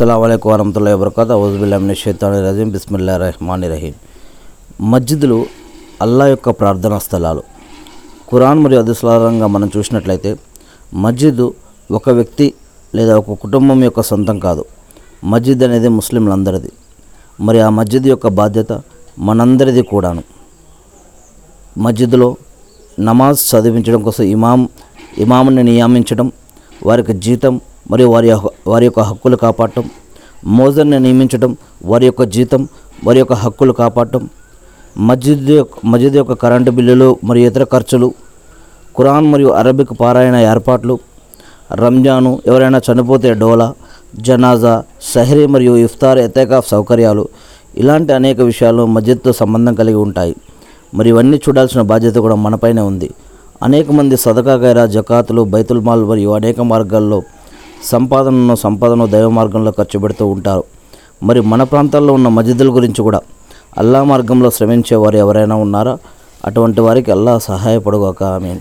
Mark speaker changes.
Speaker 1: అస్సలం వరహతుల్లా వబర్కాత్ ఔజుబుల్లామిన షైతాని రజీం బిస్మిల్లా రహమాన్ రహీం మస్జిదులు అల్లా యొక్క ప్రార్థనా స్థలాలు. ఖురాన్ మరియు అధిస్లారంగా మనం చూసినట్లయితే మస్జిద్ ఒక వ్యక్తి లేదా ఒక కుటుంబం యొక్క సొంతం కాదు. మస్జిద్ అనేది ముస్లింలందరిది. మరి ఆ మస్జిద్ యొక్క బాధ్యత మనందరిది కూడాను. మస్జిద్లో నమాజ్ చదివించడం కోసం ఇమాం ఇమాముని నియమించడం వారికి జీతం మరియు వారి వారి యొక్క హక్కులు కాపాడటం మోజర్ని నియమించడం వారి యొక్క జీతం వారి యొక్క హక్కులు కాపాడటం మస్జిద్ యొక్క మస్జిద్ యొక్క కరెంటు బిల్లులు మరియు ఇతర ఖర్చులు ఖురాన్ మరియు అరబిక్ పారాయణ ఏర్పాట్లు రంజాను ఎవరైనా చనిపోతే డోలా జనాజా సహరీ మరియు ఇఫ్తార్ ఎతేకాఫ్ సౌకర్యాలు ఇలాంటి అనేక విషయాలు మస్జిద్తో సంబంధం కలిగి ఉంటాయి. మరి ఇవన్నీ చూడాల్సిన బాధ్యత కూడా మనపైనే ఉంది. అనేక మంది సదకా గైరా జకాతులు బైతుల్ మాల్ మరియు అనేక మార్గాల్లో సంపాదనను సంపదను దైవ మార్గంలో ఖర్చు పెడుతూ ఉంటారు. మరి మన ప్రాంతాల్లో ఉన్న మస్జిదుల గురించి కూడా అల్లా మార్గంలో శ్రమించే వారు ఎవరైనా ఉన్నారా? అటువంటి వారికి అల్లా సహాయపడుగాక. ఆమె